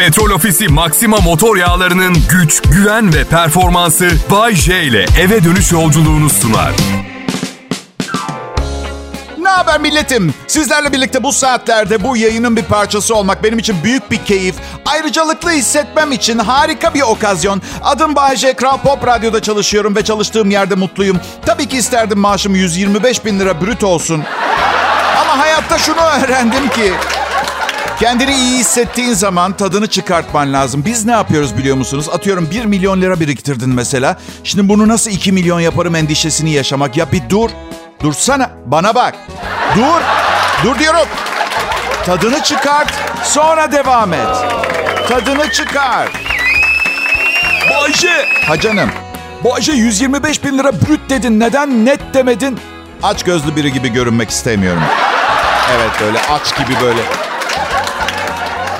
Petrol Ofisi Maxima motor yağlarının güç, güven ve performansı Bay J ile eve dönüş yolculuğunu sunar. Ne haber milletim? Sizlerle birlikte bu saatlerde bu yayının bir parçası olmak benim için büyük bir keyif. Ayrıcalıklı hissetmem için harika bir okazyon. Adım Bayece, Kral Pop Radyo'da çalışıyorum ve çalıştığım yerde mutluyum. Tabii ki isterdim maaşım 125 bin lira brüt olsun. Ama hayatta şunu öğrendim ki... Kendini iyi hissettiğin zaman tadını çıkartman lazım. Biz ne yapıyoruz biliyor musunuz? Atıyorum 1 milyon lira biriktirdin mesela. Şimdi bunu nasıl 2 milyon yaparım endişesini yaşamak. Ya bir dur. Dursana. Bana bak. Dur. Dur diyorum. Tadını çıkart. Sonra devam et. Tadını çıkar. Bayşe! Ha canım. Bayşe 125 bin lira brüt dedin. Neden net demedin? Aç gözlü biri gibi görünmek istemiyorum. Evet böyle aç gibi böyle.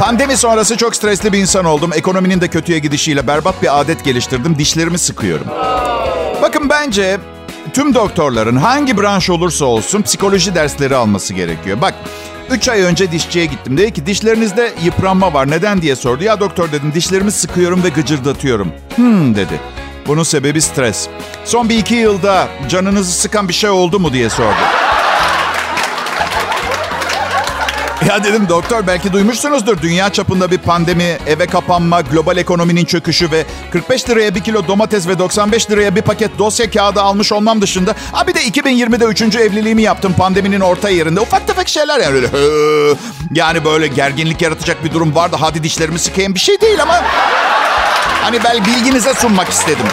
Pandemi sonrası çok stresli bir insan oldum. Ekonominin de kötüye gidişiyle berbat bir adet geliştirdim. Dişlerimi sıkıyorum. Bakın bence tüm doktorların hangi branş olursa olsun psikoloji dersleri alması gerekiyor. Bak 3 ay önce dişçiye gittim. Dedi ki dişlerinizde yıpranma var. Neden diye sordu. Ya doktor dedim dişlerimi sıkıyorum ve gıcırdatıyorum. Hmm dedi. Bunun sebebi stres. Son bir iki yılda canınızı sıkan bir şey oldu mu diye sordu. Ya dedim doktor belki duymuşsunuzdur. Dünya çapında bir pandemi, eve kapanma, global ekonominin çöküşü ve 45 liraya bir kilo domates ve 95 liraya bir paket dosya kağıdı almış olmam dışında. Ha bir de 2020'de üçüncü evliliğimi yaptım pandeminin orta yerinde. Ufak tefek şeyler yani. Yani böyle gerginlik yaratacak bir durum vardı. Hadi dişlerimi sıkayım bir şey değil ama... Hani ben bilginize sunmak istedim.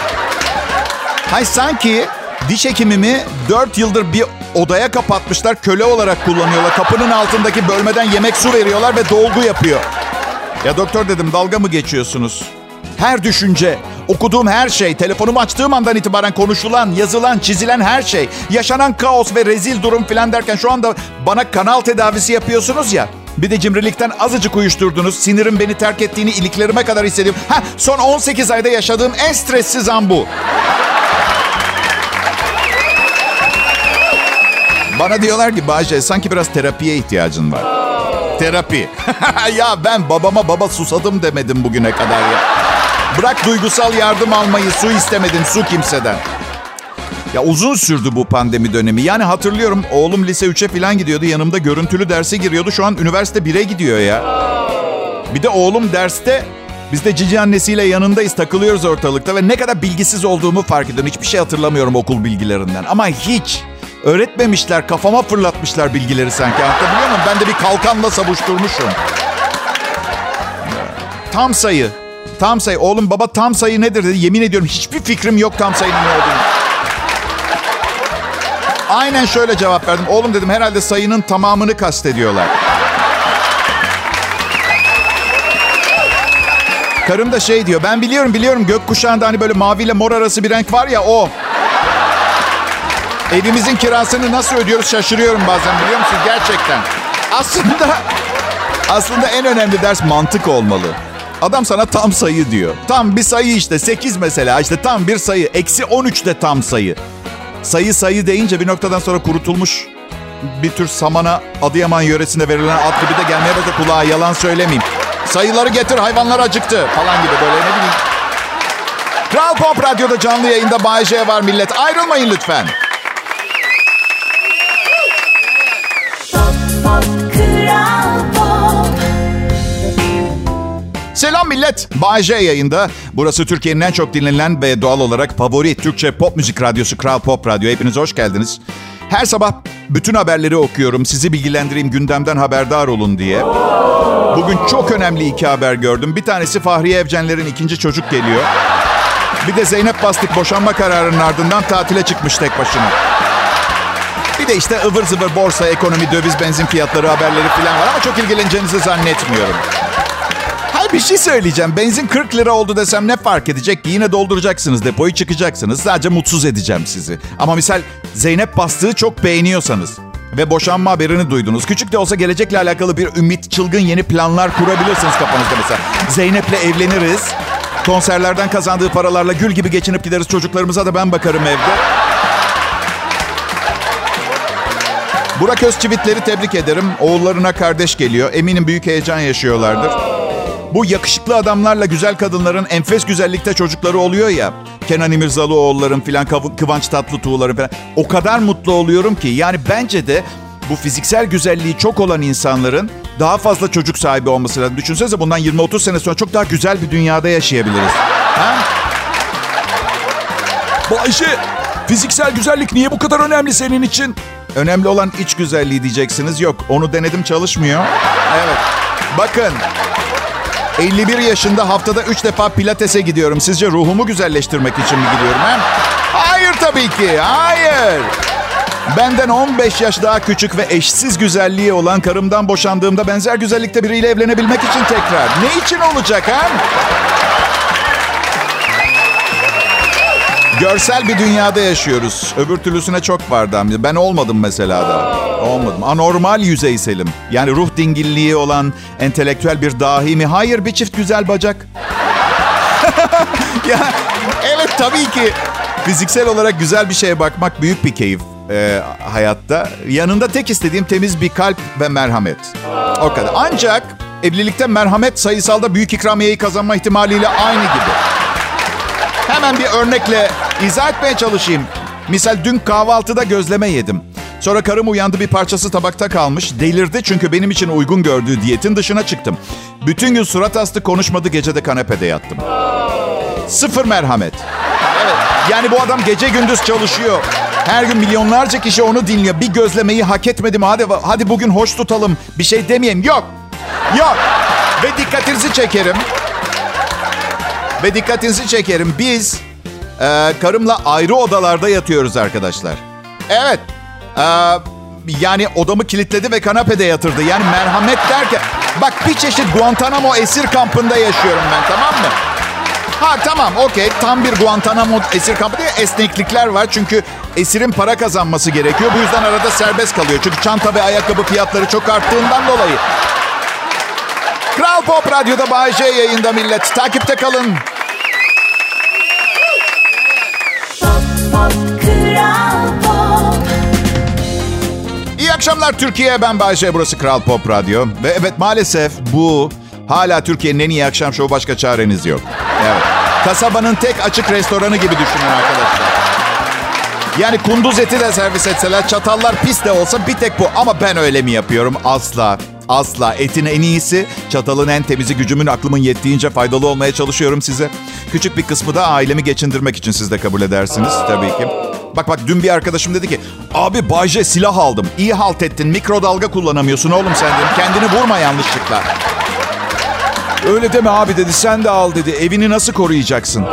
Hay sanki diş hekimimi 4 yıldır bir odaya kapatmışlar. Köle olarak kullanıyorlar. Kapının altındaki bölmeden yemek su veriyorlar ve dolgu yapıyor. Ya doktor dedim dalga mı geçiyorsunuz? Her düşünce, okuduğum her şey, telefonumu açtığım andan itibaren konuşulan, yazılan, çizilen her şey, yaşanan kaos ve rezil durum filan derken şu anda bana kanal tedavisi yapıyorsunuz ya. Bir de cimrilikten azıcık uyuşturdunuz. Sinirim beni terk ettiğini iliklerime kadar hissediyorum. Ha, son 18 ayda yaşadığım en stressiz an bu. Bana diyorlar ki Bahçe sanki biraz terapiye ihtiyacın var. Terapi. ya ben babama baba susadım demedim bugüne kadar ya. Bırak duygusal yardım almayı su istemedim su kimseden. Ya uzun sürdü bu pandemi dönemi. Yani hatırlıyorum oğlum lise 3'e falan gidiyordu. Yanımda görüntülü derse giriyordu. Şu an üniversite 1'e gidiyor ya. Bir de oğlum derste biz de cici annesiyle yanındayız takılıyoruz ortalıkta ve ne kadar bilgisiz olduğumu fark ediyorum. Hiçbir şey hatırlamıyorum okul bilgilerinden ama hiç. Öğretmemişler, kafama fırlatmışlar bilgileri sanki. Anlatabiliyor muyum? Ben de bir kalkanla savuşturmuşum. Tam sayı. Tam sayı. Oğlum baba tam sayı nedir dedi. Yemin ediyorum hiçbir fikrim yok tam sayının ne olduğunu. Aynen şöyle cevap verdim. Oğlum dedim herhalde sayının tamamını kastediyorlar. Karım da şey diyor. Ben biliyorum biliyorum gökkuşağında hani böyle maviyle mor arası bir renk var ya o. Evimizin kirasını nasıl ödüyoruz şaşırıyorum bazen biliyor musun? Gerçekten. Aslında aslında en önemli ders mantık olmalı. Adam sana tam sayı diyor. Tam bir sayı işte. 8 mesela işte tam bir sayı. Eksi 13 de tam sayı. Sayı sayı deyince bir noktadan sonra kurutulmuş bir tür samana Adıyaman yöresinde verilen ad gibi de gelmeye başladı kulağa yalan söylemeyeyim. Sayıları getir hayvanlar acıktı falan gibi böyle ne bileyim. Kral Pop Radyo'da canlı yayında Bay J var millet. Ayrılmayın lütfen. Selam millet. Bay yayında. Burası Türkiye'nin en çok dinlenen ve doğal olarak favori Türkçe pop müzik radyosu Kral Pop Radyo. Hepiniz hoş geldiniz. Her sabah bütün haberleri okuyorum. Sizi bilgilendireyim gündemden haberdar olun diye. Bugün çok önemli iki haber gördüm. Bir tanesi Fahriye Evcenler'in ikinci çocuk geliyor. Bir de Zeynep Bastık boşanma kararının ardından tatile çıkmış tek başına. Bir de işte ıvır zıvır borsa, ekonomi, döviz, benzin fiyatları haberleri falan var ama çok ilgileneceğinizi zannetmiyorum. Bir şey söyleyeceğim. Benzin 40 lira oldu desem ne fark edecek ki? Yine dolduracaksınız depoyu çıkacaksınız. Sadece mutsuz edeceğim sizi. Ama misal Zeynep bastığı çok beğeniyorsanız ve boşanma haberini duydunuz. Küçük de olsa gelecekle alakalı bir ümit, çılgın yeni planlar kurabilirsiniz kafanızda mesela. Zeynep'le evleniriz. Konserlerden kazandığı paralarla gül gibi geçinip gideriz. Çocuklarımıza da ben bakarım evde. Burak Özçivitleri tebrik ederim. Oğullarına kardeş geliyor. Eminim büyük heyecan yaşıyorlardır. Bu yakışıklı adamlarla güzel kadınların enfes güzellikte çocukları oluyor ya. Kenan İmirzalıoğulların filan Kıvanç Tatlıtuğ'ların falan. O kadar mutlu oluyorum ki. Yani bence de bu fiziksel güzelliği çok olan insanların daha fazla çocuk sahibi olması lazım. Düşünsenize bundan 20-30 sene sonra çok daha güzel bir dünyada yaşayabiliriz. Ha? Bayşe, fiziksel güzellik niye bu kadar önemli senin için? Önemli olan iç güzelliği diyeceksiniz. Yok, onu denedim çalışmıyor. Evet. Bakın, 51 yaşında haftada 3 defa pilatese gidiyorum. Sizce ruhumu güzelleştirmek için mi gidiyorum? He? Hayır tabii ki, hayır. Benden 15 yaş daha küçük ve eşsiz güzelliği olan karımdan boşandığımda benzer güzellikte biriyle evlenebilmek için tekrar. Ne için olacak ha? Görsel bir dünyada yaşıyoruz. Öbür türlüsüne çok vardı. Ben olmadım mesela da. Olmadım. Anormal yüzeyselim. Yani ruh dingilliği olan entelektüel bir dahi mi? Hayır bir çift güzel bacak. ya evet tabii ki fiziksel olarak güzel bir şeye bakmak büyük bir keyif e, hayatta. Yanında tek istediğim temiz bir kalp ve merhamet. O kadar. Ancak evlilikte merhamet sayısalda büyük ikramiyeyi kazanma ihtimaliyle aynı gibi. Hemen bir örnekle izah etmeye çalışayım. Misal dün kahvaltıda gözleme yedim. Sonra karım uyandı bir parçası tabakta kalmış. Delirdi çünkü benim için uygun gördüğü diyetin dışına çıktım. Bütün gün surat astı konuşmadı gecede kanepede yattım. Sıfır merhamet. Yani bu adam gece gündüz çalışıyor. Her gün milyonlarca kişi onu dinliyor. Bir gözlemeyi hak etmedim. Hadi hadi bugün hoş tutalım. Bir şey demeyeyim. Yok. Yok. Ve dikkatinizi çekerim. Ve dikkatinizi çekerim. Biz e, karımla ayrı odalarda yatıyoruz arkadaşlar. Evet. E, yani odamı kilitledi ve kanapede yatırdı. Yani merhamet derken... Bak bir çeşit Guantanamo esir kampında yaşıyorum ben tamam mı? Ha tamam okey tam bir Guantanamo esir kampı değil esneklikler var. Çünkü esirin para kazanması gerekiyor. Bu yüzden arada serbest kalıyor. Çünkü çanta ve ayakkabı fiyatları çok arttığından dolayı. Kral Pop Radyo'da Bay J yayında millet. Takipte kalın. Akşamlar Türkiye. Ben Bay J. Burası Kral Pop Radyo. Ve evet maalesef bu hala Türkiye'nin en iyi akşam şovu başka çareniz yok. Evet. Kasabanın tek açık restoranı gibi düşünün arkadaşlar. Yani kunduz eti de servis etseler, çatallar pis de olsa bir tek bu. Ama ben öyle mi yapıyorum? Asla. Asla. Etin en iyisi, çatalın en temizi, gücümün aklımın yettiğince faydalı olmaya çalışıyorum size. Küçük bir kısmı da ailemi geçindirmek için siz de kabul edersiniz tabii ki. Bak bak dün bir arkadaşım dedi ki, abi Bayce silah aldım. İyi halt ettin, mikrodalga kullanamıyorsun oğlum sen dedim. Kendini vurma yanlışlıkla. Öyle deme abi dedi, sen de al dedi. Evini nasıl koruyacaksın?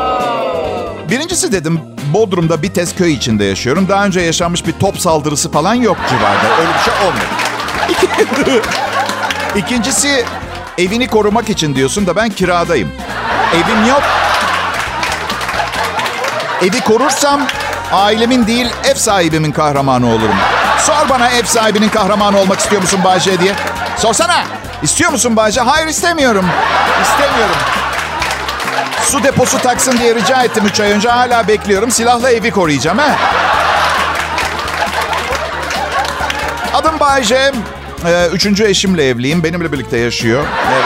Birincisi dedim, Bodrum'da bir tez köy içinde yaşıyorum. Daha önce yaşanmış bir top saldırısı falan yok civarda. Öyle bir şey olmadı. İkincisi evini korumak için diyorsun da ben kiradayım. Evim yok. Evi korursam ailemin değil ev sahibimin kahramanı olurum. Sor bana ev sahibinin kahramanı olmak istiyor musun Bayce diye. Sorsana. İstiyor musun Bayce? Hayır istemiyorum. İstemiyorum. Su deposu taksın diye rica ettim 3 ay önce. Hala bekliyorum. Silahla evi koruyacağım he. Adım Bayce. Ee, üçüncü eşimle evliyim. Benimle birlikte yaşıyor. Evet.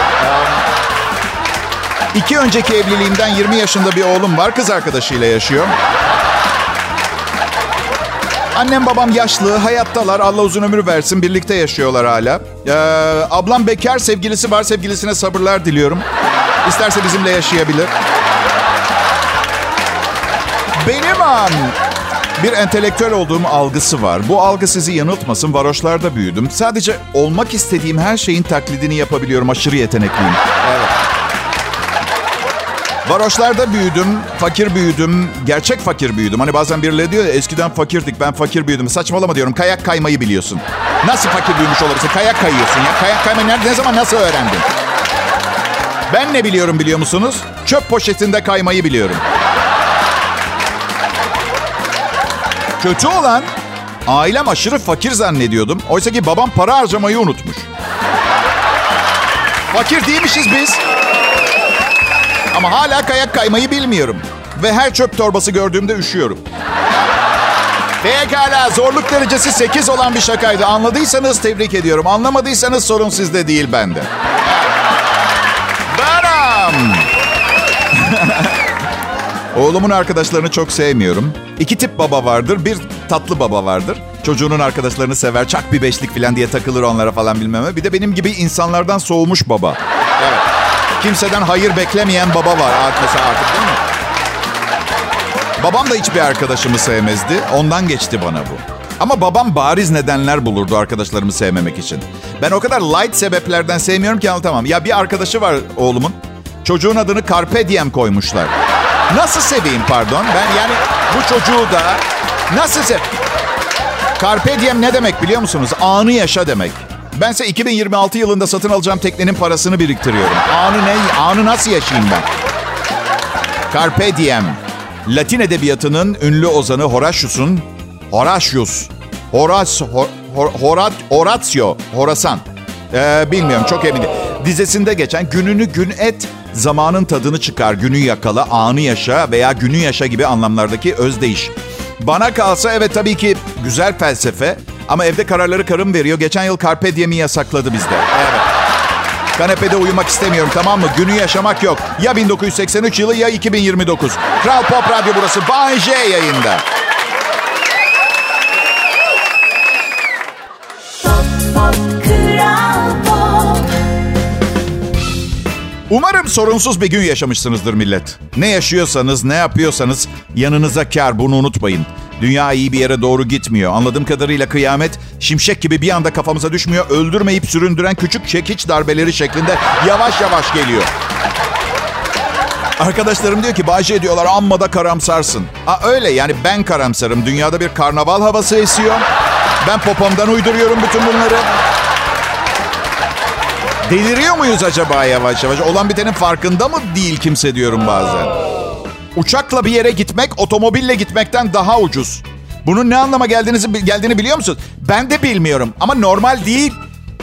İki önceki evliliğimden 20 yaşında bir oğlum var. Kız arkadaşıyla yaşıyor. Annem babam yaşlı, hayattalar. Allah uzun ömür versin. Birlikte yaşıyorlar hala. Ee, ablam bekar, sevgilisi var. Sevgilisine sabırlar diliyorum. İsterse bizimle yaşayabilir. Benim an bir entelektüel olduğum algısı var. Bu algı sizi yanıltmasın. Varoşlarda büyüdüm. Sadece olmak istediğim her şeyin taklidini yapabiliyorum. Aşırı yetenekliyim. Evet. Varoşlarda büyüdüm, fakir büyüdüm, gerçek fakir büyüdüm. Hani bazen birileri diyor ya eskiden fakirdik, ben fakir büyüdüm. Saçmalama diyorum, kayak kaymayı biliyorsun. Nasıl fakir büyümüş olabilirsin? Kayak kayıyorsun ya. Kayak kaymayı nerede, ne zaman, nasıl öğrendin? Ben ne biliyorum biliyor musunuz? Çöp poşetinde kaymayı biliyorum. Kötü olan ailem aşırı fakir zannediyordum. Oysa ki babam para harcamayı unutmuş. Fakir değilmişiz biz. Ama hala kayak kaymayı bilmiyorum. Ve her çöp torbası gördüğümde üşüyorum. Pekala zorluk derecesi 8 olan bir şakaydı. Anladıysanız tebrik ediyorum. Anlamadıysanız sorun sizde değil bende. Benam. Oğlumun arkadaşlarını çok sevmiyorum. İki tip baba vardır. Bir tatlı baba vardır. Çocuğunun arkadaşlarını sever. Çak bir beşlik falan diye takılır onlara falan bilmeme. Bir de benim gibi insanlardan soğumuş baba. Evet. Kimseden hayır beklemeyen baba var mesela artık değil mi? Babam da hiçbir arkadaşımı sevmezdi. Ondan geçti bana bu. Ama babam bariz nedenler bulurdu arkadaşlarımı sevmemek için. Ben o kadar light sebeplerden sevmiyorum ki anlatamam. Ya bir arkadaşı var oğlumun. Çocuğun adını Carpe Diem koymuşlar. Nasıl seveyim pardon? Ben yani bu çocuğu da nasıl sev... Carpe Diem ne demek biliyor musunuz? Anı yaşa demek. Bense 2026 yılında satın alacağım teknenin parasını biriktiriyorum. Anı ne? Anı nasıl yaşayayım ben? Carpe Diem. Latin edebiyatının ünlü ozanı Horatius'un Horatius, Horace, Hor, Hor, Horat, Horatio, Horasan. Ee, bilmiyorum çok eminim. Dizesinde geçen gününü gün et, zamanın tadını çıkar, günü yakala, anı yaşa veya günü yaşa gibi anlamlardaki özdeyiş. Bana kalsa evet tabii ki güzel felsefe ama evde kararları karım veriyor. Geçen yıl Carpe Diem'i yasakladı bizde. Evet. Kanepede uyumak istemiyorum tamam mı? Günü yaşamak yok. Ya 1983 yılı ya 2029. Kral Pop Radyo burası. Bay J yayında. Umarım sorunsuz bir gün yaşamışsınızdır millet. Ne yaşıyorsanız, ne yapıyorsanız yanınıza kar bunu unutmayın. Dünya iyi bir yere doğru gitmiyor. Anladığım kadarıyla kıyamet şimşek gibi bir anda kafamıza düşmüyor. Öldürmeyip süründüren küçük çekiç darbeleri şeklinde yavaş yavaş geliyor. Arkadaşlarım diyor ki Bayce diyorlar amma da karamsarsın. Aa, öyle yani ben karamsarım. Dünyada bir karnaval havası esiyor. Ben popomdan uyduruyorum bütün bunları. Deliriyor muyuz acaba yavaş yavaş? Olan bitenin farkında mı değil kimse diyorum bazen. Uçakla bir yere gitmek otomobille gitmekten daha ucuz. Bunun ne anlama geldiğinizi, geldiğini biliyor musun? Ben de bilmiyorum ama normal değil.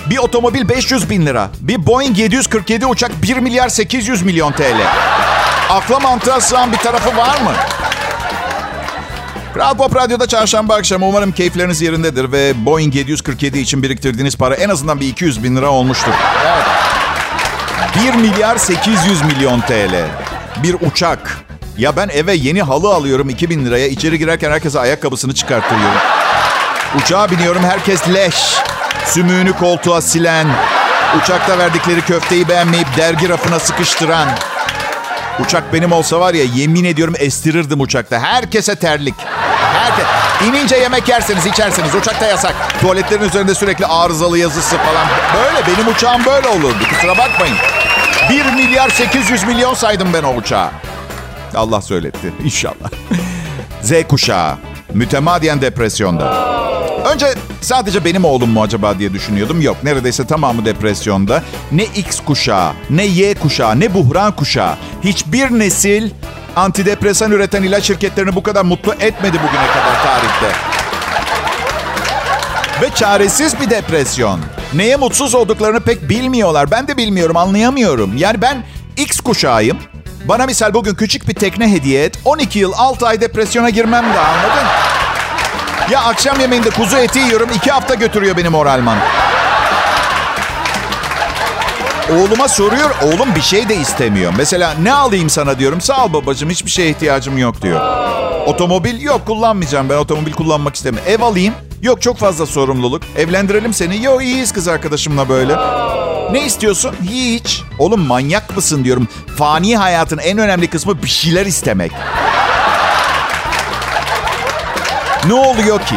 Bir otomobil 500 bin lira. Bir Boeing 747 uçak 1 milyar 800 milyon TL. Akla mantığa sığan bir tarafı var mı? Kral Pop Radyo'da çarşamba akşamı umarım keyifleriniz yerindedir ve Boeing 747 için biriktirdiğiniz para en azından bir 200 bin lira olmuştur. Evet. 1 milyar 800 milyon TL. Bir uçak. Ya ben eve yeni halı alıyorum 2000 liraya. İçeri girerken herkese ayakkabısını çıkarttırıyorum. Uçağa biniyorum herkes leş. Sümüğünü koltuğa silen. Uçakta verdikleri köfteyi beğenmeyip dergi rafına sıkıştıran. Uçak benim olsa var ya yemin ediyorum estirirdim uçakta. Herkese terlik. Herkes. İnince yemek yerseniz içerseniz uçakta yasak. Tuvaletlerin üzerinde sürekli arızalı yazısı falan. Böyle benim uçağım böyle olurdu. Kusura bakmayın. 1 milyar 800 milyon saydım ben o uçağa. Allah söyletti inşallah. Z kuşağı. Mütemadiyen depresyonda. Önce sadece benim oğlum mu acaba diye düşünüyordum. Yok neredeyse tamamı depresyonda. Ne X kuşağı, ne Y kuşağı, ne buhran kuşağı. Hiçbir nesil antidepresan üreten ilaç şirketlerini bu kadar mutlu etmedi bugüne kadar tarihte. Ve çaresiz bir depresyon. Neye mutsuz olduklarını pek bilmiyorlar. Ben de bilmiyorum, anlayamıyorum. Yani ben X kuşağıyım. Bana misal bugün küçük bir tekne hediye et. 12 yıl 6 ay depresyona girmem de anladın? Ya akşam yemeğinde kuzu eti yiyorum. 2 hafta götürüyor beni moralman. Oğluma soruyor. Oğlum bir şey de istemiyor. Mesela ne alayım sana diyorum. Sağ ol babacığım hiçbir şeye ihtiyacım yok diyor. Otomobil yok kullanmayacağım ben otomobil kullanmak istemiyorum. Ev alayım. Yok çok fazla sorumluluk. Evlendirelim seni. Yok iyiyiz kız arkadaşımla böyle. Ne istiyorsun? Hiç. Oğlum manyak mısın diyorum. Fani hayatın en önemli kısmı bir şeyler istemek. Ne oluyor ki?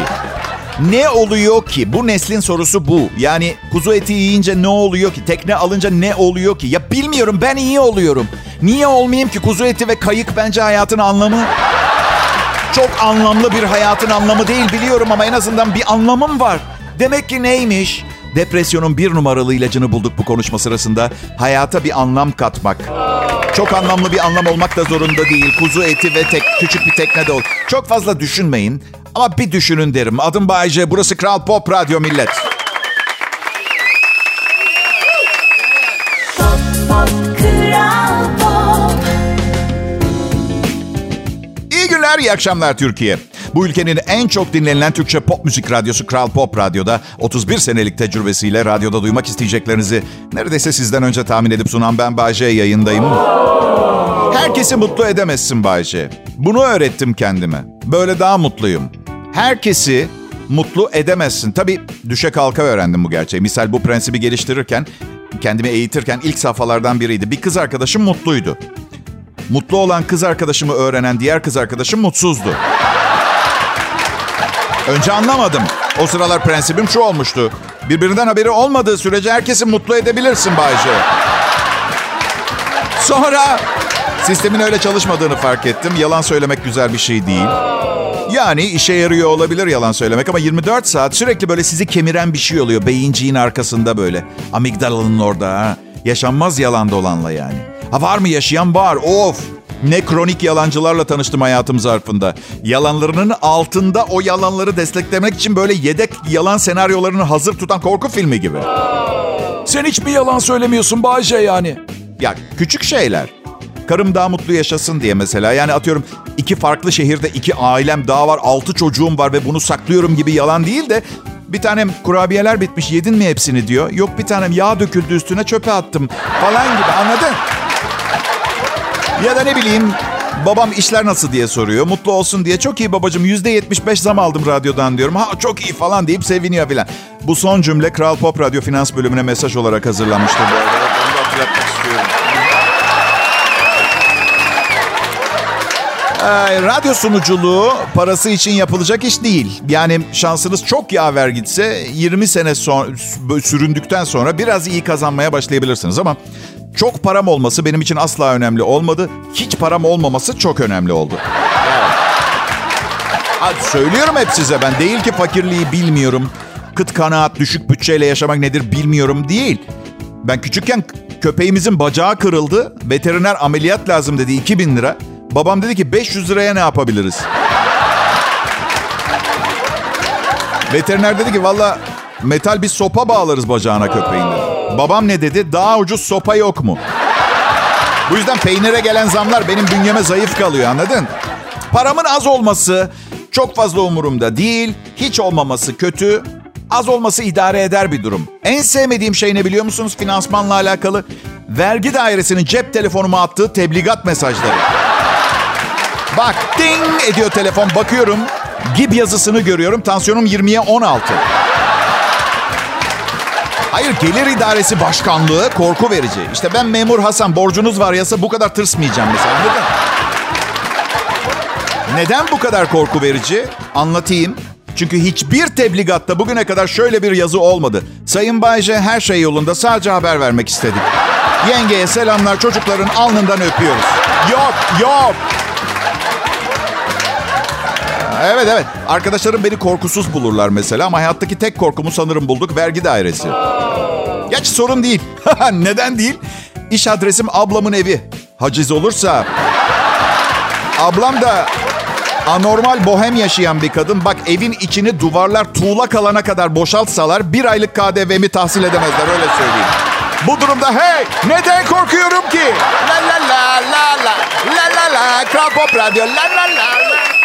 Ne oluyor ki? Bu neslin sorusu bu. Yani kuzu eti yiyince ne oluyor ki? Tekne alınca ne oluyor ki? Ya bilmiyorum ben iyi oluyorum. Niye olmayayım ki? Kuzu eti ve kayık bence hayatın anlamı. Çok anlamlı bir hayatın anlamı değil biliyorum ama en azından bir anlamım var. Demek ki neymiş? Depresyonun bir numaralı ilacını bulduk bu konuşma sırasında. Hayata bir anlam katmak. Çok anlamlı bir anlam olmak da zorunda değil. Kuzu eti ve tek, küçük bir tekne de ol. Çok fazla düşünmeyin. Ama bir düşünün derim. Adım Bayece. Burası Kral Pop Radyo Millet. Günler, iyi akşamlar Türkiye. Bu ülkenin en çok dinlenilen Türkçe pop müzik radyosu Kral Pop Radyo'da 31 senelik tecrübesiyle radyoda duymak isteyeceklerinizi neredeyse sizden önce tahmin edip sunan ben Bayce yayındayım. Herkesi mutlu edemezsin Bayce. Bunu öğrettim kendime. Böyle daha mutluyum. Herkesi mutlu edemezsin. Tabii düşe kalka öğrendim bu gerçeği. Misal bu prensibi geliştirirken, kendimi eğitirken ilk safhalardan biriydi. Bir kız arkadaşım mutluydu. Mutlu olan kız arkadaşımı öğrenen diğer kız arkadaşım mutsuzdu. Önce anlamadım. O sıralar prensibim şu olmuştu. Birbirinden haberi olmadığı sürece herkesi mutlu edebilirsin Bayce. Sonra sistemin öyle çalışmadığını fark ettim. Yalan söylemek güzel bir şey değil. Yani işe yarıyor olabilir yalan söylemek ama 24 saat sürekli böyle sizi kemiren bir şey oluyor. Beyinciğin arkasında böyle. Amigdalanın orada ha. Yaşanmaz yalan dolanla yani. Ha var mı yaşayan var. Of. Ne kronik yalancılarla tanıştım hayatım zarfında. Yalanlarının altında o yalanları desteklemek için böyle yedek yalan senaryolarını hazır tutan korku filmi gibi. Sen hiç mi yalan söylemiyorsun Bayce yani? Ya küçük şeyler. Karım daha mutlu yaşasın diye mesela. Yani atıyorum iki farklı şehirde iki ailem daha var, altı çocuğum var ve bunu saklıyorum gibi yalan değil de bir tanem kurabiyeler bitmiş yedin mi hepsini diyor. Yok bir tanem yağ döküldü üstüne çöpe attım falan gibi anladın? Ya da ne bileyim babam işler nasıl diye soruyor. Mutlu olsun diye çok iyi babacığım yüzde yetmiş beş zam aldım radyodan diyorum. Ha çok iyi falan deyip seviniyor filan. Bu son cümle Kral Pop Radyo Finans bölümüne mesaj olarak hazırlanmıştı bu arada. Onu da hatırlatmak istiyorum. Ee, radyo sunuculuğu parası için yapılacak iş değil. Yani şansınız çok yaver gitse 20 sene son, süründükten sonra biraz iyi kazanmaya başlayabilirsiniz ama çok param olması benim için asla önemli olmadı. Hiç param olmaması çok önemli oldu. Hadi söylüyorum hep size ben. Değil ki fakirliği bilmiyorum. Kıt kanaat, düşük bütçeyle yaşamak nedir bilmiyorum değil. Ben küçükken köpeğimizin bacağı kırıldı. Veteriner ameliyat lazım dedi 2000 lira. Babam dedi ki 500 liraya ne yapabiliriz? Veteriner dedi ki valla metal bir sopa bağlarız bacağına köpeğin dedi. Babam ne dedi? Daha ucuz sopa yok mu? Bu yüzden peynire gelen zamlar benim bünyeme zayıf kalıyor anladın? Paramın az olması çok fazla umurumda değil. Hiç olmaması kötü. Az olması idare eder bir durum. En sevmediğim şey ne biliyor musunuz finansmanla alakalı? Vergi dairesinin cep telefonuma attığı tebligat mesajları. Bak ding ediyor telefon bakıyorum. Gib yazısını görüyorum. Tansiyonum 20'ye 16. Hayır gelir idaresi başkanlığı korku verici. İşte ben memur Hasan borcunuz var yasa bu kadar tırsmayacağım mesela anladın? Neden bu kadar korku verici? Anlatayım. Çünkü hiçbir tebligatta bugüne kadar şöyle bir yazı olmadı. Sayın Bayce her şey yolunda sadece haber vermek istedik. Yengeye selamlar çocukların alnından öpüyoruz. Yok yok. Evet evet. Arkadaşlarım beni korkusuz bulurlar mesela ama hayattaki tek korkumu sanırım bulduk vergi dairesi. Gerçi sorun değil. Neden değil? İş adresim ablamın evi. Haciz olursa... Ablam da anormal bohem yaşayan bir kadın. Bak evin içini duvarlar tuğla kalana kadar boşaltsalar bir aylık KDV'mi tahsil edemezler öyle söyleyeyim. Bu durumda hey neden korkuyorum ki? La la la la la la la la Kral Pop Radyo la la la la.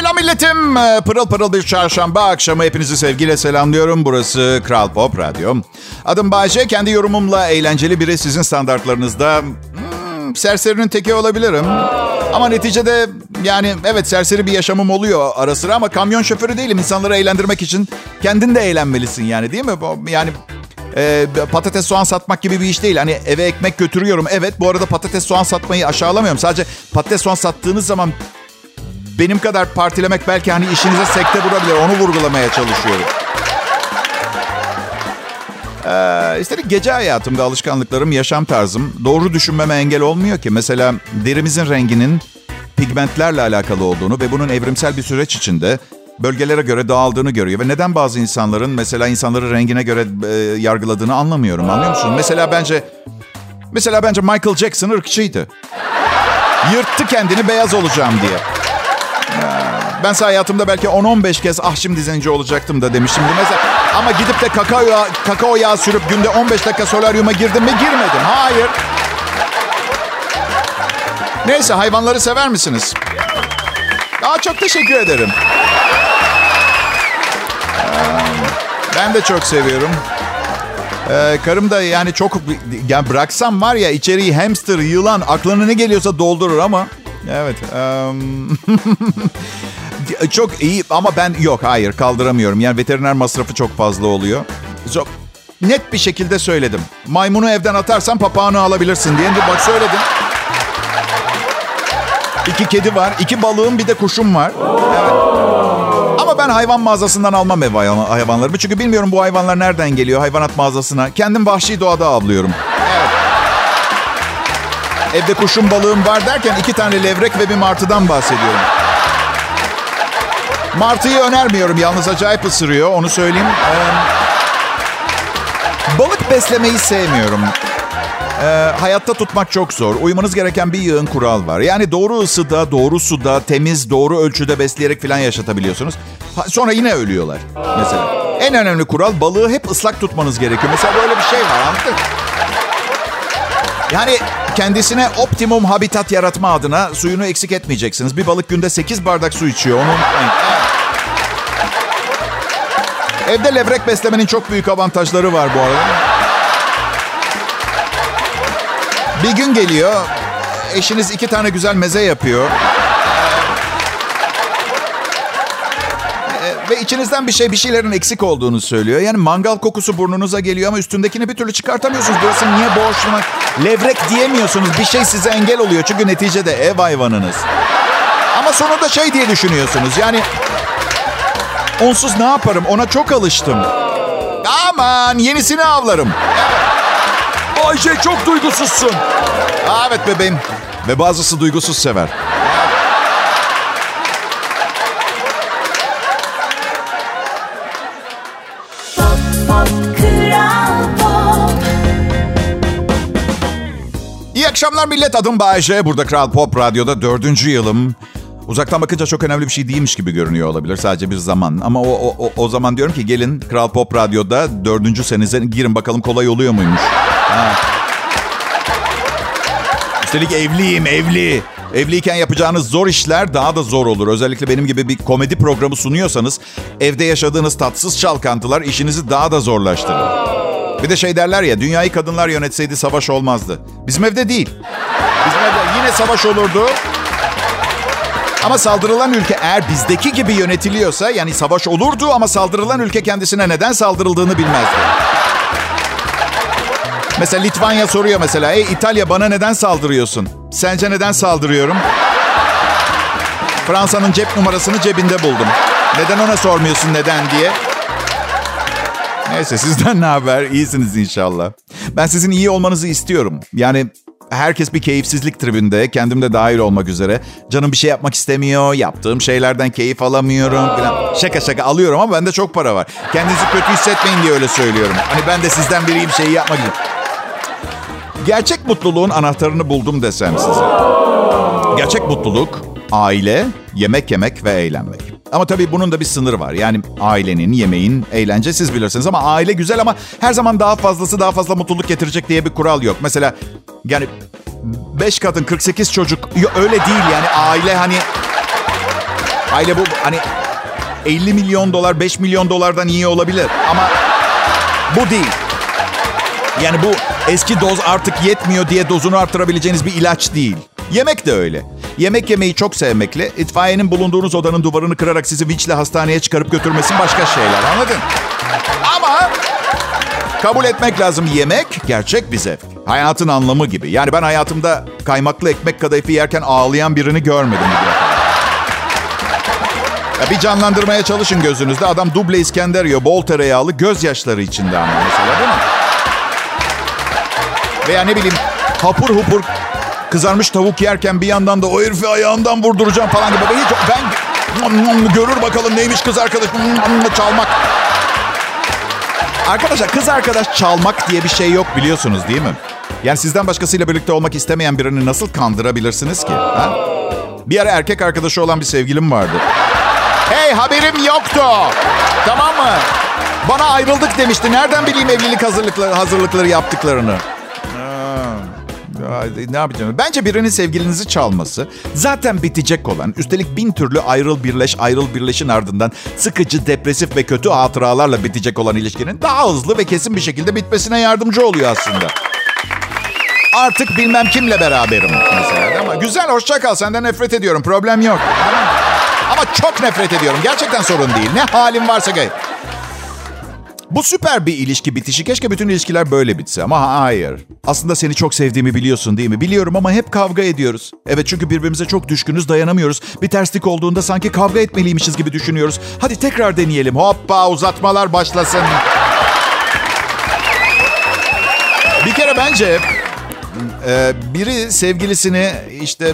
Selam milletim. Ee, Pırıl pırıl bir çarşamba akşamı hepinizi sevgiyle selamlıyorum. Burası Kral Pop Radyo. Adım Bayce. Kendi yorumumla eğlenceli biri sizin standartlarınızda hmm, serserinin teki olabilirim. Ama neticede yani evet serseri bir yaşamım oluyor ara sıra ama kamyon şoförü değilim. İnsanları eğlendirmek için kendin de eğlenmelisin yani değil mi? Yani e, patates soğan satmak gibi bir iş değil. Hani eve ekmek götürüyorum. Evet bu arada patates soğan satmayı aşağılamıyorum. Sadece patates soğan sattığınız zaman benim kadar partilemek belki hani işinize sekte vurabilir. Onu vurgulamaya çalışıyorum. Ee, üstelik gece hayatımda alışkanlıklarım, yaşam tarzım doğru düşünmeme engel olmuyor ki. Mesela derimizin renginin pigmentlerle alakalı olduğunu ve bunun evrimsel bir süreç içinde bölgelere göre dağıldığını görüyor. Ve neden bazı insanların mesela insanları rengine göre e, yargıladığını anlamıyorum. Anlıyor musun? Mesela bence mesela bence Michael Jackson ırkçıydı. Yırttı kendini beyaz olacağım diye. Ben hayatımda belki 10-15 kez ah şimdi zenci olacaktım da demişimdir. Mesela, ama gidip de kakao, yağı, kakao yağı sürüp günde 15 dakika solaryuma girdim mi? Girmedim. Hayır. Neyse hayvanları sever misiniz? Aa, çok teşekkür ederim. Ee, Ben de çok seviyorum. Ee, karım da yani çok yani bıraksam var ya içeriği hamster, yılan aklına ne geliyorsa doldurur ama evet. em, çok iyi ama ben yok hayır kaldıramıyorum. Yani veteriner masrafı çok fazla oluyor. Çok net bir şekilde söyledim. Maymunu evden atarsan papağanı alabilirsin diye. Bak söyledim. İki kedi var, iki balığım bir de kuşum var. Evet. Ama ben hayvan mağazasından almam ev hayvan- hayvanlarımı. Çünkü bilmiyorum bu hayvanlar nereden geliyor hayvanat mağazasına. Kendim vahşi doğada avlıyorum. Evet. Evde kuşum balığım var derken iki tane levrek ve bir martıdan bahsediyorum. Martıyı önermiyorum yalnız acayip ısırıyor onu söyleyeyim. Ee, balık beslemeyi sevmiyorum. Ee, hayatta tutmak çok zor. Uymanız gereken bir yığın kural var. Yani doğru ısıda, doğru suda, temiz, doğru ölçüde besleyerek falan yaşatabiliyorsunuz. Ha, sonra yine ölüyorlar mesela. En önemli kural balığı hep ıslak tutmanız gerekiyor. Mesela böyle bir şey var? Yani kendisine optimum habitat yaratma adına suyunu eksik etmeyeceksiniz. Bir balık günde 8 bardak su içiyor. Onu. Evde levrek beslemenin çok büyük avantajları var bu arada. Bir gün geliyor, eşiniz iki tane güzel meze yapıyor. Ve içinizden bir şey, bir şeylerin eksik olduğunu söylüyor. Yani mangal kokusu burnunuza geliyor ama üstündekini bir türlü çıkartamıyorsunuz. Burası niye boşluğuna? Levrek diyemiyorsunuz. Bir şey size engel oluyor. Çünkü neticede ev hayvanınız. Ama sonunda şey diye düşünüyorsunuz. Yani onsuz ne yaparım? Ona çok alıştım. Aman yenisini avlarım. Bayce çok duygusuzsun. Evet bebeğim. Ve bazısı duygusuz sever. Akşamlar millet. Adım Bayece. Burada Kral Pop Radyo'da dördüncü yılım. Uzaktan bakınca çok önemli bir şey değilmiş gibi görünüyor olabilir. Sadece bir zaman. Ama o, o, o, zaman diyorum ki gelin Kral Pop Radyo'da dördüncü senenize girin bakalım kolay oluyor muymuş. Üstelik evliyim, evli. Evliyken yapacağınız zor işler daha da zor olur. Özellikle benim gibi bir komedi programı sunuyorsanız evde yaşadığınız tatsız çalkantılar işinizi daha da zorlaştırır. Bir de şey derler ya dünyayı kadınlar yönetseydi savaş olmazdı. Bizim evde değil. Bizim evde yine savaş olurdu. Ama saldırılan ülke eğer bizdeki gibi yönetiliyorsa yani savaş olurdu ama saldırılan ülke kendisine neden saldırıldığını bilmezdi. Mesela Litvanya soruyor mesela. Ey İtalya bana neden saldırıyorsun? Sence neden saldırıyorum? Fransa'nın cep numarasını cebinde buldum. Neden ona sormuyorsun neden diye? Neyse sizden ne haber? İyisiniz inşallah. Ben sizin iyi olmanızı istiyorum. Yani herkes bir keyifsizlik tribünde. Kendim de dahil olmak üzere. Canım bir şey yapmak istemiyor. Yaptığım şeylerden keyif alamıyorum falan. Şaka şaka alıyorum ama bende çok para var. Kendinizi kötü hissetmeyin diye öyle söylüyorum. Hani ben de sizden biriyim şeyi yapmak için. Gerçek mutluluğun anahtarını buldum desem size. Gerçek mutluluk aile, yemek yemek ve eğlenmek. Ama tabii bunun da bir sınırı var. Yani ailenin, yemeğin, eğlence siz bilirsiniz. Ama aile güzel ama her zaman daha fazlası daha fazla mutluluk getirecek diye bir kural yok. Mesela yani 5 kadın 48 çocuk öyle değil yani aile hani aile bu hani 50 milyon dolar 5 milyon dolardan iyi olabilir ama bu değil. Yani bu eski doz artık yetmiyor diye dozunu arttırabileceğiniz bir ilaç değil. Yemek de öyle. Yemek yemeyi çok sevmekle itfaiyenin bulunduğunuz odanın duvarını kırarak sizi vinçle hastaneye çıkarıp götürmesin başka şeyler anladın? Ama kabul etmek lazım yemek gerçek bir zevk. Hayatın anlamı gibi. Yani ben hayatımda kaymaklı ekmek kadayıfı yerken ağlayan birini görmedim. kadar. Ya bir canlandırmaya çalışın gözünüzde. Adam duble İskender yiyor, bol tereyağlı, gözyaşları içinde ama mesela değil mi? Veya ne bileyim hapur hupur kızarmış tavuk yerken bir yandan da o herifi ayağından vurduracağım falan gibi. Hiç ben görür bakalım neymiş kız arkadaş çalmak. Arkadaşlar kız arkadaş çalmak diye bir şey yok biliyorsunuz değil mi? Yani sizden başkasıyla birlikte olmak istemeyen birini nasıl kandırabilirsiniz ki? Ha? Bir ara erkek arkadaşı olan bir sevgilim vardı. Hey haberim yoktu. Tamam mı? Bana ayrıldık demişti. Nereden bileyim evlilik hazırlıkları, hazırlıkları yaptıklarını? Ne yapacağım? Bence birinin sevgilinizi çalması zaten bitecek olan, üstelik bin türlü ayrıl birleş ayrıl birleşin ardından sıkıcı, depresif ve kötü hatıralarla bitecek olan ilişkinin daha hızlı ve kesin bir şekilde bitmesine yardımcı oluyor aslında. Artık bilmem kimle beraberim mesela. Ama güzel, hoşça kal. Senden nefret ediyorum. Problem yok. Ama çok nefret ediyorum. Gerçekten sorun değil. Ne halim varsa gay. Bu süper bir ilişki bitişi. Keşke bütün ilişkiler böyle bitse ama hayır. Aslında seni çok sevdiğimi biliyorsun değil mi? Biliyorum ama hep kavga ediyoruz. Evet çünkü birbirimize çok düşkünüz, dayanamıyoruz. Bir terslik olduğunda sanki kavga etmeliymişiz gibi düşünüyoruz. Hadi tekrar deneyelim. Hoppa uzatmalar başlasın. Bir kere bence e, biri sevgilisini işte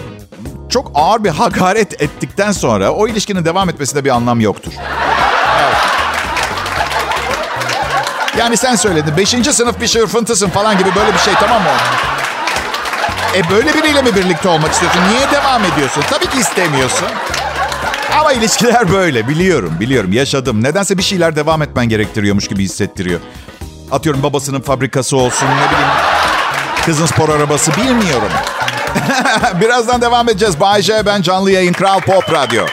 çok ağır bir hakaret ettikten sonra o ilişkinin devam etmesinde bir anlam yoktur. Yani sen söyledin. Beşinci sınıf bir şırfıntısın falan gibi böyle bir şey tamam mı? E böyle biriyle mi birlikte olmak istiyorsun? Niye devam ediyorsun? Tabii ki istemiyorsun. Ama ilişkiler böyle. Biliyorum, biliyorum. Yaşadım. Nedense bir şeyler devam etmen gerektiriyormuş gibi hissettiriyor. Atıyorum babasının fabrikası olsun, ne bileyim kızın spor arabası bilmiyorum. Birazdan devam edeceğiz. Bay J, ben canlı yayın Kral Pop Radyo.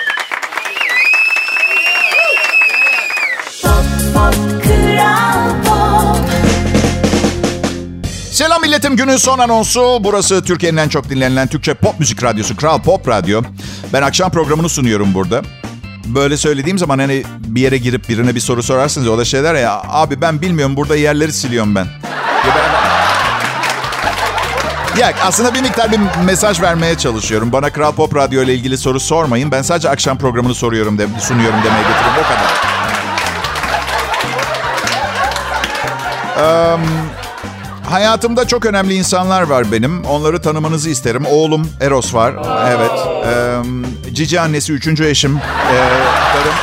Selam milletim günün son anonsu. Burası Türkiye'nin en çok dinlenilen Türkçe pop müzik radyosu Kral Pop Radyo. Ben akşam programını sunuyorum burada. Böyle söylediğim zaman hani bir yere girip birine bir soru sorarsınız o da şeyler ya abi ben bilmiyorum burada yerleri siliyorum ben. Ya aslında bir miktar bir mesaj vermeye çalışıyorum. Bana Kral Pop Radyo ile ilgili soru sormayın. Ben sadece akşam programını soruyorum de, sunuyorum demeye getiriyorum. O kadar. Um, hayatımda çok önemli insanlar var benim. Onları tanımanızı isterim. Oğlum Eros var. Evet. Um, cici annesi üçüncü eşim. Ee, karım.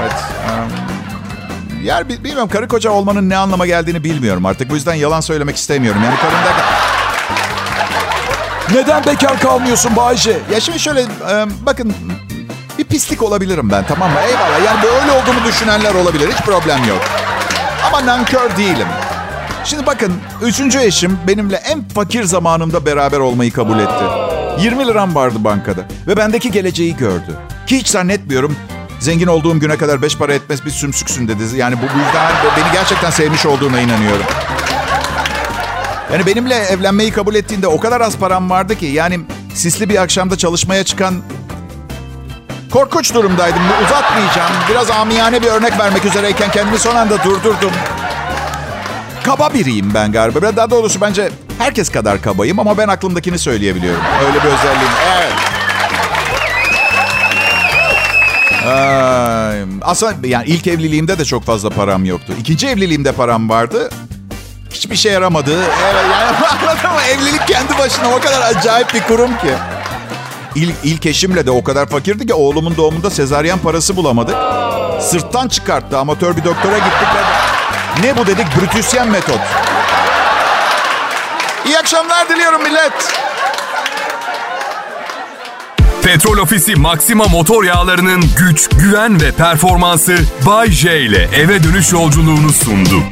Evet. Um, yer bilmiyorum karı koca olmanın ne anlama geldiğini bilmiyorum artık. Bu yüzden yalan söylemek istemiyorum. Yani karım derken... Neden bekar kalmıyorsun Bayce? Ya şimdi şöyle bakın bir pislik olabilirim ben tamam mı? Eyvallah yani böyle olduğumu düşünenler olabilir. Hiç problem yok. Ama nankör değilim. Şimdi bakın üçüncü eşim benimle en fakir zamanımda beraber olmayı kabul etti. 20 liram vardı bankada ve bendeki geleceği gördü. Ki hiç zannetmiyorum zengin olduğum güne kadar beş para etmez bir sümsüksün dedi. Yani bu yüzden beni gerçekten sevmiş olduğuna inanıyorum. Yani benimle evlenmeyi kabul ettiğinde o kadar az param vardı ki yani sisli bir akşamda çalışmaya çıkan korkunç durumdaydım. Uzatmayacağım. Biraz amiyane bir örnek vermek üzereyken kendimi son anda durdurdum. Kaba biriyim ben galiba. Daha doğrusu bence herkes kadar kabayım ama ben aklımdakini söyleyebiliyorum. Öyle bir özelliğim. Evet. Aslında yani ilk evliliğimde de çok fazla param yoktu. İkinci evliliğimde param vardı. Hiçbir şey yaramadı. Evet yani anladın mı? Evlilik kendi başına o kadar acayip bir kurum ki. İlk, ilk eşimle de o kadar fakirdi ki oğlumun doğumunda sezaryen parası bulamadık. Sırttan çıkarttı. Amatör bir doktora gittik. Ne bu dedik? Brütüsyen metot. İyi akşamlar diliyorum millet. Petrol Ofisi Maxima motor yağlarının güç, güven ve performansı Bay J ile eve dönüş yolculuğunu sundu.